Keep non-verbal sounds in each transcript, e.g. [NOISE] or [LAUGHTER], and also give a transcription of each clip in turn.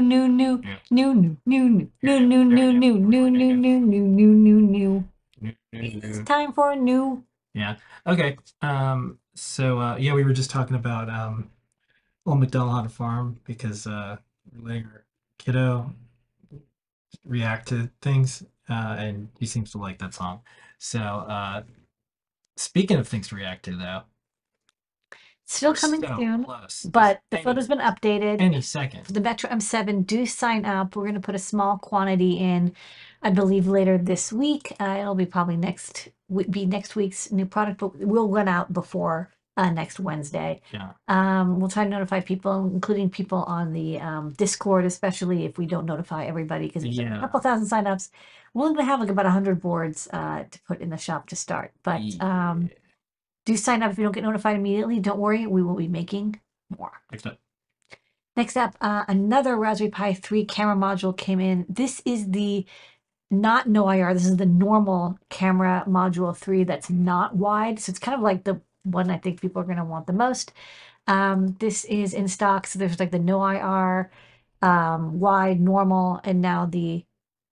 new, new, new, new, new, new, new, new, new, new, new, new, new, new, new, new, new. New- new- It's time for a new. Yeah. Okay. Um. So uh, yeah, we were just talking about um, Old McDonald on a farm because uh, letting our kiddo react to things, uh, and he seems to like that song. So uh, speaking of things to react to, though, Still coming so soon, but the Any- photo's been updated. any second. For the Metro M7, do sign up. We're going to put a small quantity in, I believe, later this week. Uh, it'll be probably next be next week's new product, but we'll run out before uh, next Wednesday. Yeah. Um, we'll try to notify people, including people on the um, Discord, especially if we don't notify everybody, because there's a Yeah. couple thousand signups. We're going to have like about 100 boards uh, to put in the shop to start. But um, Yeah. Do sign up if you don't get notified immediately. Don't worry, we will be making more. Next up. Next up, uh, another Raspberry Pi 3 camera module came in. This is the not no IR. This is the normal camera module 3 that's not wide. So it's kind of like the one I think people are going to want the most. Um, this is in stock. So there's like the no IR, um, wide, normal, and now the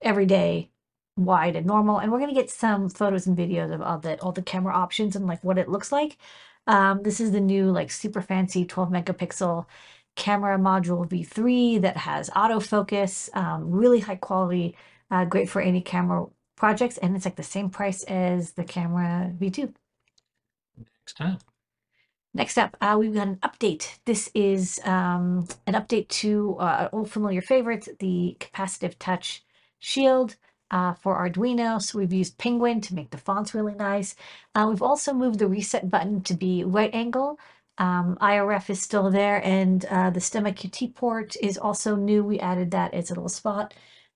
everyday wide and normal. And we're going to get some photos and videos of all the, all the camera options and like what it looks like. Um, this is the new like super fancy 12 megapixel camera module V3 that has autofocus, um, really high quality, uh, great for any camera projects, and it's like the same price as the camera V2. Next up. Next up, uh, we've got an update. This is um, an update to uh, old familiar favorite, the capacitive touch shield uh, for Arduino. So we've used Penguin to make the fonts really nice. Uh, we've also moved the reset button to be right angle. Um, IRF is still there, and uh, the Stemma QT port is also new. We added that as a little spot.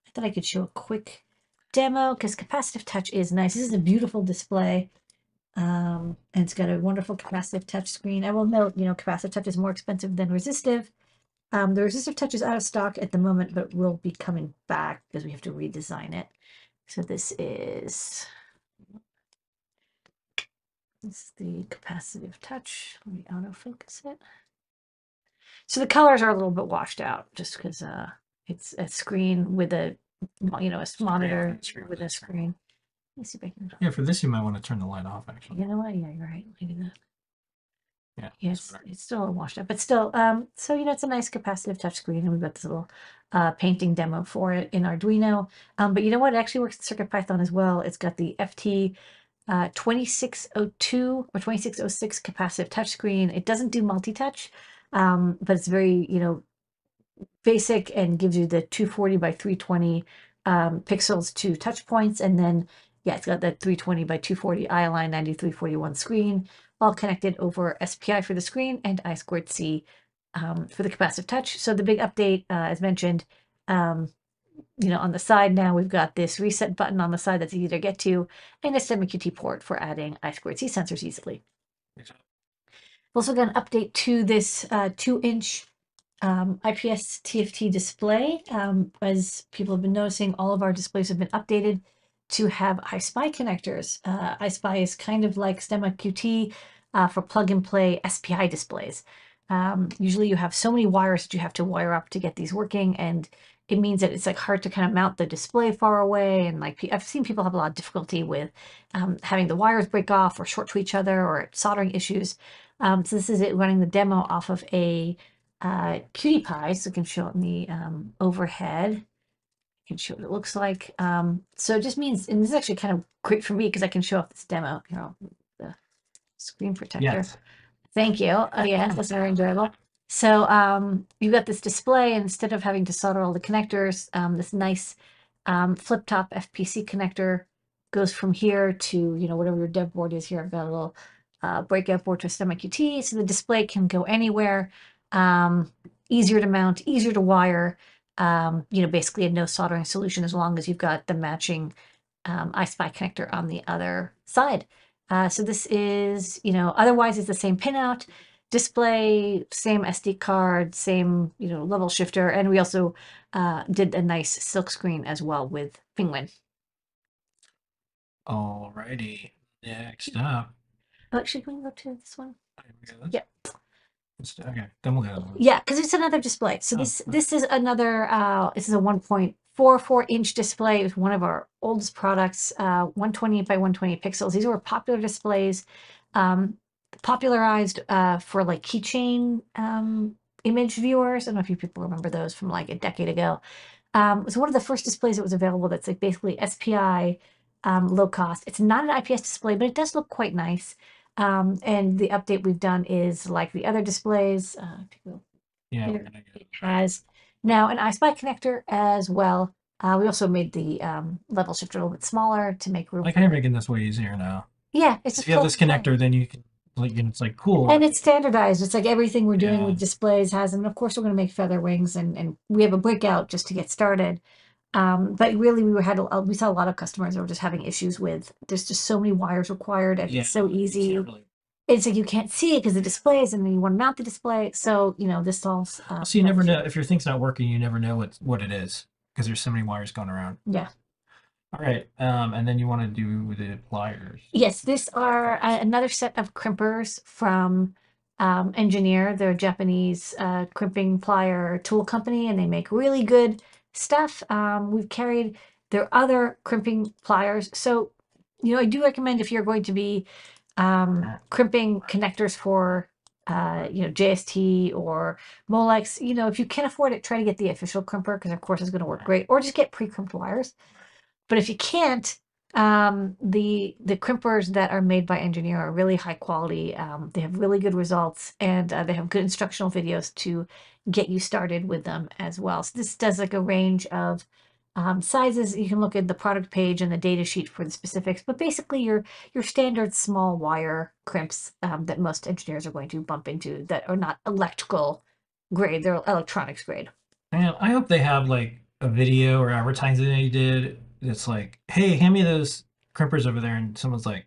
I thought I could show a quick demo because capacitive touch is nice. This is a beautiful display. Um, and it's got a wonderful capacitive touch screen. I will note, you know, capacitive touch is more expensive than resistive. Um, the resistive touch is out of stock at the moment, but will be coming back because we have to redesign it. So this is this is the capacitive touch. Let me autofocus it. So the colors are a little bit washed out just because uh, it's a screen with a you know a monitor screen with a screen. Let me see if I can. Yeah, for this you might want to turn the light off. Actually. You know what? Yeah, you're right. At that. Yeah. Yes, it's still washed up, but still, um, so you know, it's a nice capacitive touchscreen, and we've got this little uh, painting demo for it in Arduino. Um, but you know what? It actually works in CircuitPython as well. It's got the FT uh, 2602 or 2606 capacitive touchscreen. It doesn't do multi-touch, um, but it's very, you know, basic and gives you the 240 by 320 um, pixels to touch points, and then yeah, it's got that 320 by 240 ILI9341 screen all connected over SPI for the screen and I squared C um, for the capacitive touch. So the big update, uh, as mentioned, um, you know, on the side now we've got this reset button on the side that's easy to get to, and a Stemma QT port for adding I squared C sensors easily. We've also got an update to this uh, two-inch um, IPS TFT display. Um, as people have been noticing, all of our displays have been updated to have EYESPI connectors. Uh, EYESPI is kind of like Stemma QT uh, for plug-and-play SPI displays. Um, usually you have so many wires that you have to wire up to get these working, and it means that it's like hard to kind of mount the display far away. And like I've seen people have a lot of difficulty with um, having the wires break off or short to each other or soldering issues. Um, so this is it running the demo off of a uh, Py, so I can show it in the um, overhead. Can show what it looks like. Um, so it just means, and this is actually kind of great for me because I can show off this demo. you I'll the screen protector. Yes. Thank you. Oh, yeah, that's very enjoyable. So um, you've got this display, and instead of having to solder all the connectors, um, this nice um, flip top FPC connector goes from here to you know whatever your dev board is. Here, I've got a little uh, breakout board to Stemma QT, so the display can go anywhere. Um, easier to mount, easier to wire. Um, you know, basically a no soldering solution as long as you've got the matching um, EYESPI connector on the other side. Uh, so this is, you know, otherwise it's the same pinout, display, same SD card, same, you know, level shifter. And we also uh, did a nice silk screen as well with Penguin. Alrighty. Next up. Oh, actually, can we go to this one? Here we go. Yep. Just- Okay, then we'll go. Yeah, because it's another display. So Oh, this this is another. Uh, this is a 1.44 inch display. It was one of our oldest products. Uh, 128 by 120 pixels. These were popular displays, um, popularized uh, for like keychain um, image viewers. I don't know if you people remember those from like a decade ago. Um, it was one of the first displays that was available. That's like basically SPI, um, low cost. It's not an IPS display, but it does look quite nice. Um, and the update we've done is like the other displays. Uh, if you go Yeah, we're here, gonna go. it has now an EYESPI connector as well. Uh, we also made the um, level shifter a little bit smaller to make room. Like I'm making this way easier now. yeah, it's If just you have this connector, then you can like and it's like cool. and it's standardized. It's like everything we're doing Yeah. with displays has, and of course we're going to make FeatherWings, and and we have a breakout just to get started. Um, but really, we were had a, we saw a lot of customers that were just having issues with. There's just so many wires required, and yeah, it's so easy. can't really- It's like you can't see it because the displays, and then you want to mount the display. So you know this solves. Uh, So you never know if your thing's not working. You never know what what it is because there's so many wires going around. Yeah. All right, um, and then you want to do the pliers. Yes, these are uh, another set of crimpers from um, Engineer. They're a Japanese uh, crimping plier tool company, and they make really good stuff. Um, we've carried their other crimping pliers. So, you know, I do recommend if you're going to be um, crimping connectors for, uh, you know, JST or Molex, you know, if you can afford it, try to get the official crimper because, of course, it's going to work great, or just get pre-crimped wires. But if you can't, um, the the crimpers that are made by Engineer are really high quality. Um, they have really good results, and uh, they have good instructional videos to get you started with them as well. So this does like a range of um, sizes. You can look at the product page and the data sheet for the specifics, but basically your your standard small wire crimps um, that most engineers are going to bump into that are not electrical grade; they're electronics grade. Man, I hope they have like a video or advertising they did. It's like, hey, hand me those crimpers over there, and someone's like,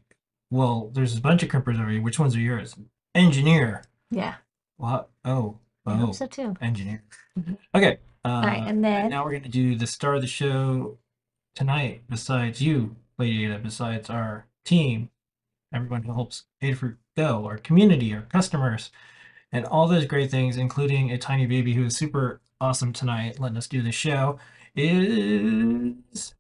well, there's a bunch of crimpers over here. Which ones are yours? Engineer. Yeah, What? Oh, I oh, hope so too. engineer. Mhm. Okay. Uh, All right, and then now we're gonna do the star of the show tonight. Besides you, Lady Ada, besides our team, everyone who helps Adafruit go, our community, our customers, and all those great things, including a tiny baby who is super awesome tonight, letting us do the show, is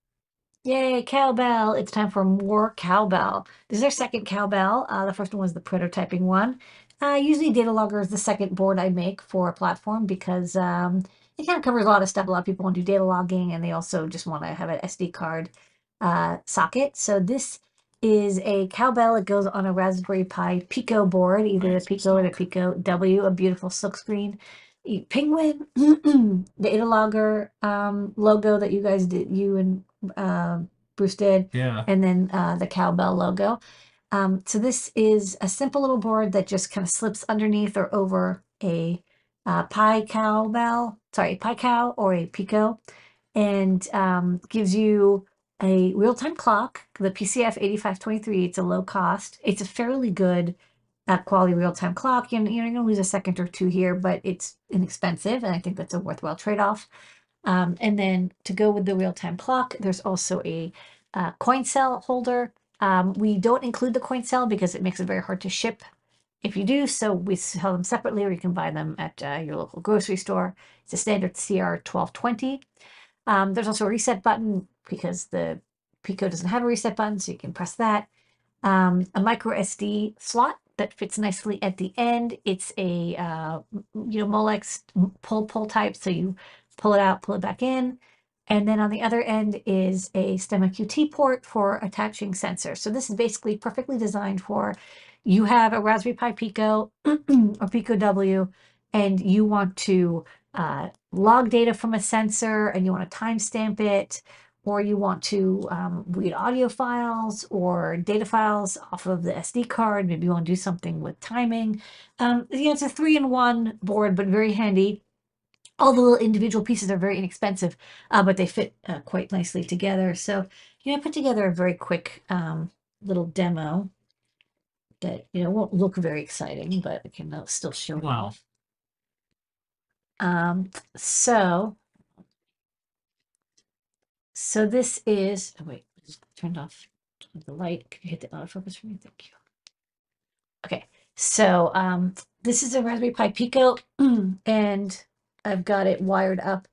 Yay, cowbell. It's time for more cowbell. This is our second cowbell. Uh, the first one was the prototyping one. Uh, usually Data Logger is the second board I make for a platform because um, it kind of covers a lot of stuff. A lot of people want to do data logging and they also just want to have an SD card uh, socket. So this is a cowbell. It goes on a Raspberry Pi Pico board, either Nice the Pico or the. Pico W, a beautiful silk screen. E- Penguin, [CLEARS THROAT] the Data Logger um, logo that you guys did, you and um Bruce did, yeah. and then uh, the cowbell logo. Um, so this is a simple little board that just kind of slips underneath or over a uh, Pi cowbell, sorry, pie cow or a Pico, and um, gives you a real-time clock, the PCF 8523. It's a low cost. It's a fairly good uh, quality real-time clock. You know, you're going to lose a second or two here, but it's inexpensive, and I think that's a worthwhile trade-off. Um, and then to go with the real-time clock, there's also a uh, coin cell holder. Um, we don't include the coin cell because it makes it very hard to ship if you do. So we sell them separately, or you can buy them at uh, your local grocery store. It's a standard CR 1220. Um, there's also a reset button because the Pico doesn't have a reset button, so you can press that. Um, a micro SD slot that fits nicely at the end. It's a uh, you know Molex pull pull type, so you pull it out, pull it back in. And then on the other end is a STEMMA QT port for attaching sensors. So this is basically perfectly designed for you have a Raspberry Pi Pico [CLEARS THROAT] or Pico W, and you want to uh, log data from a sensor and you want to timestamp it, or you want to um, read audio files or data files off of the SD card. Maybe you want to do something with timing. Um, you know, it's a three in one board, but very handy all the little individual pieces are very inexpensive, uh, but they fit uh, quite nicely together. So, you know, I put together a very quick um, little demo that, you know, won't look very exciting, but I can uh, still show Wow. off. Um, so, so this is, oh wait, just turned off the light. Could you hit the autofocus for me? Thank you. Okay, so um, this is a Raspberry Pi Pico, [CLEARS THROAT] and I've got it wired up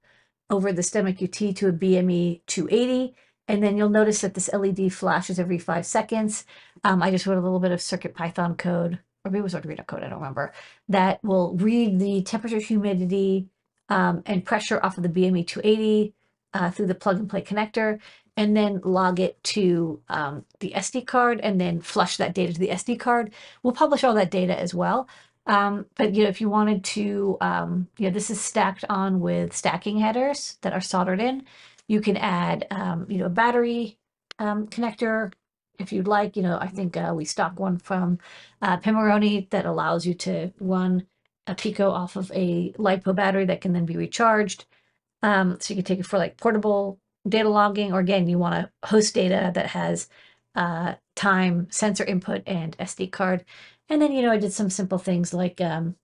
over the STEMMA QT to a BME 280. And then you'll notice that this LED flashes every five seconds. Um, I just wrote a little bit of Circuit Python code, or maybe it was Arduino code, I don't remember, that will read the temperature, humidity, um, and pressure off of the BME 280 uh, through the plug and play connector, and then log it to um, the SD card, and then flush that data to the SD card. We'll publish all that data as well. Um, but you know, if you wanted to, um, you know, this is stacked on with stacking headers that are soldered in. You can add, um, you know, a battery um, connector if you'd like. You know, I think uh, we stock one from uh, Pimoroni that allows you to run a Pico off of a LiPo battery that can then be recharged. Um, so you can take it for like portable data logging, or again, you want to host data that has uh, time, sensor input, and SD card. And then, you know, I did some simple things like um,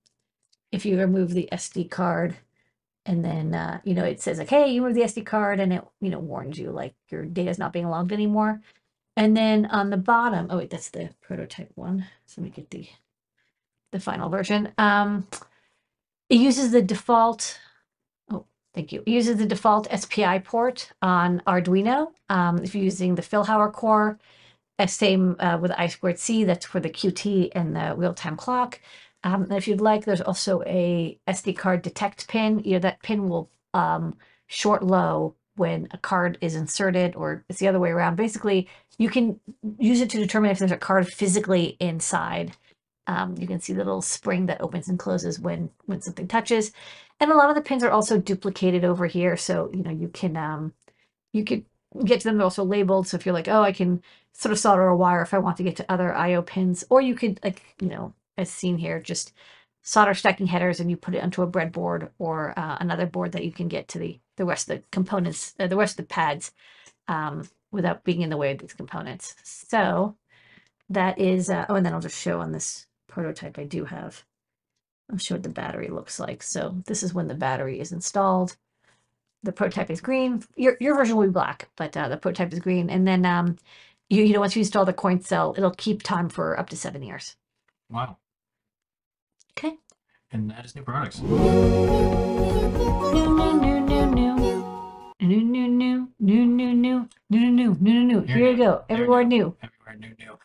if you remove the SD card and then, uh, you know, it says like, hey, you moved the SD card and it, you know, warns you like your data is not being logged anymore. And then on the bottom, oh wait, that's the prototype one. So let me get the, the final version. Um, it uses the default, oh, thank you. It uses the default SPI port on Arduino. Um, if you're using the Philhower core, uh, same uh, with I squared C, that's for the QT and the real-time clock. Um, and if you'd like, there's also a SD card detect pin. You know, that pin will um, short low when a card is inserted or it's the other way around. Basically, you can use it to determine if there's a card physically inside. Um, you can see the little spring that opens and closes when when something touches. And a lot of the pins are also duplicated over here. So, you know, you can um, you could get to them. They're also labeled. So if you're like, oh, I can sort of solder a wire if I want to get to other IO pins, or you could like, you know, as seen here, just solder stacking headers and you put it onto a breadboard or uh, another board that you can get to the, the rest of the components, uh, the rest of the pads um, without being in the way of these components. So that is, uh, oh, and then I'll just show on this prototype I do have, I'll show what the battery looks like. So this is when the battery is installed. The prototype is green. Your, your version will be black, but uh, the prototype is green. And then um, you, you know, once you install the coin cell, it'll keep time for up to seven years. Wow. Okay. And that is new products. New, new, new, new, new. New, new, new, new, new, new, new, new, new, new, new. Here Here you you go. Everywhere new. Everywhere new, new.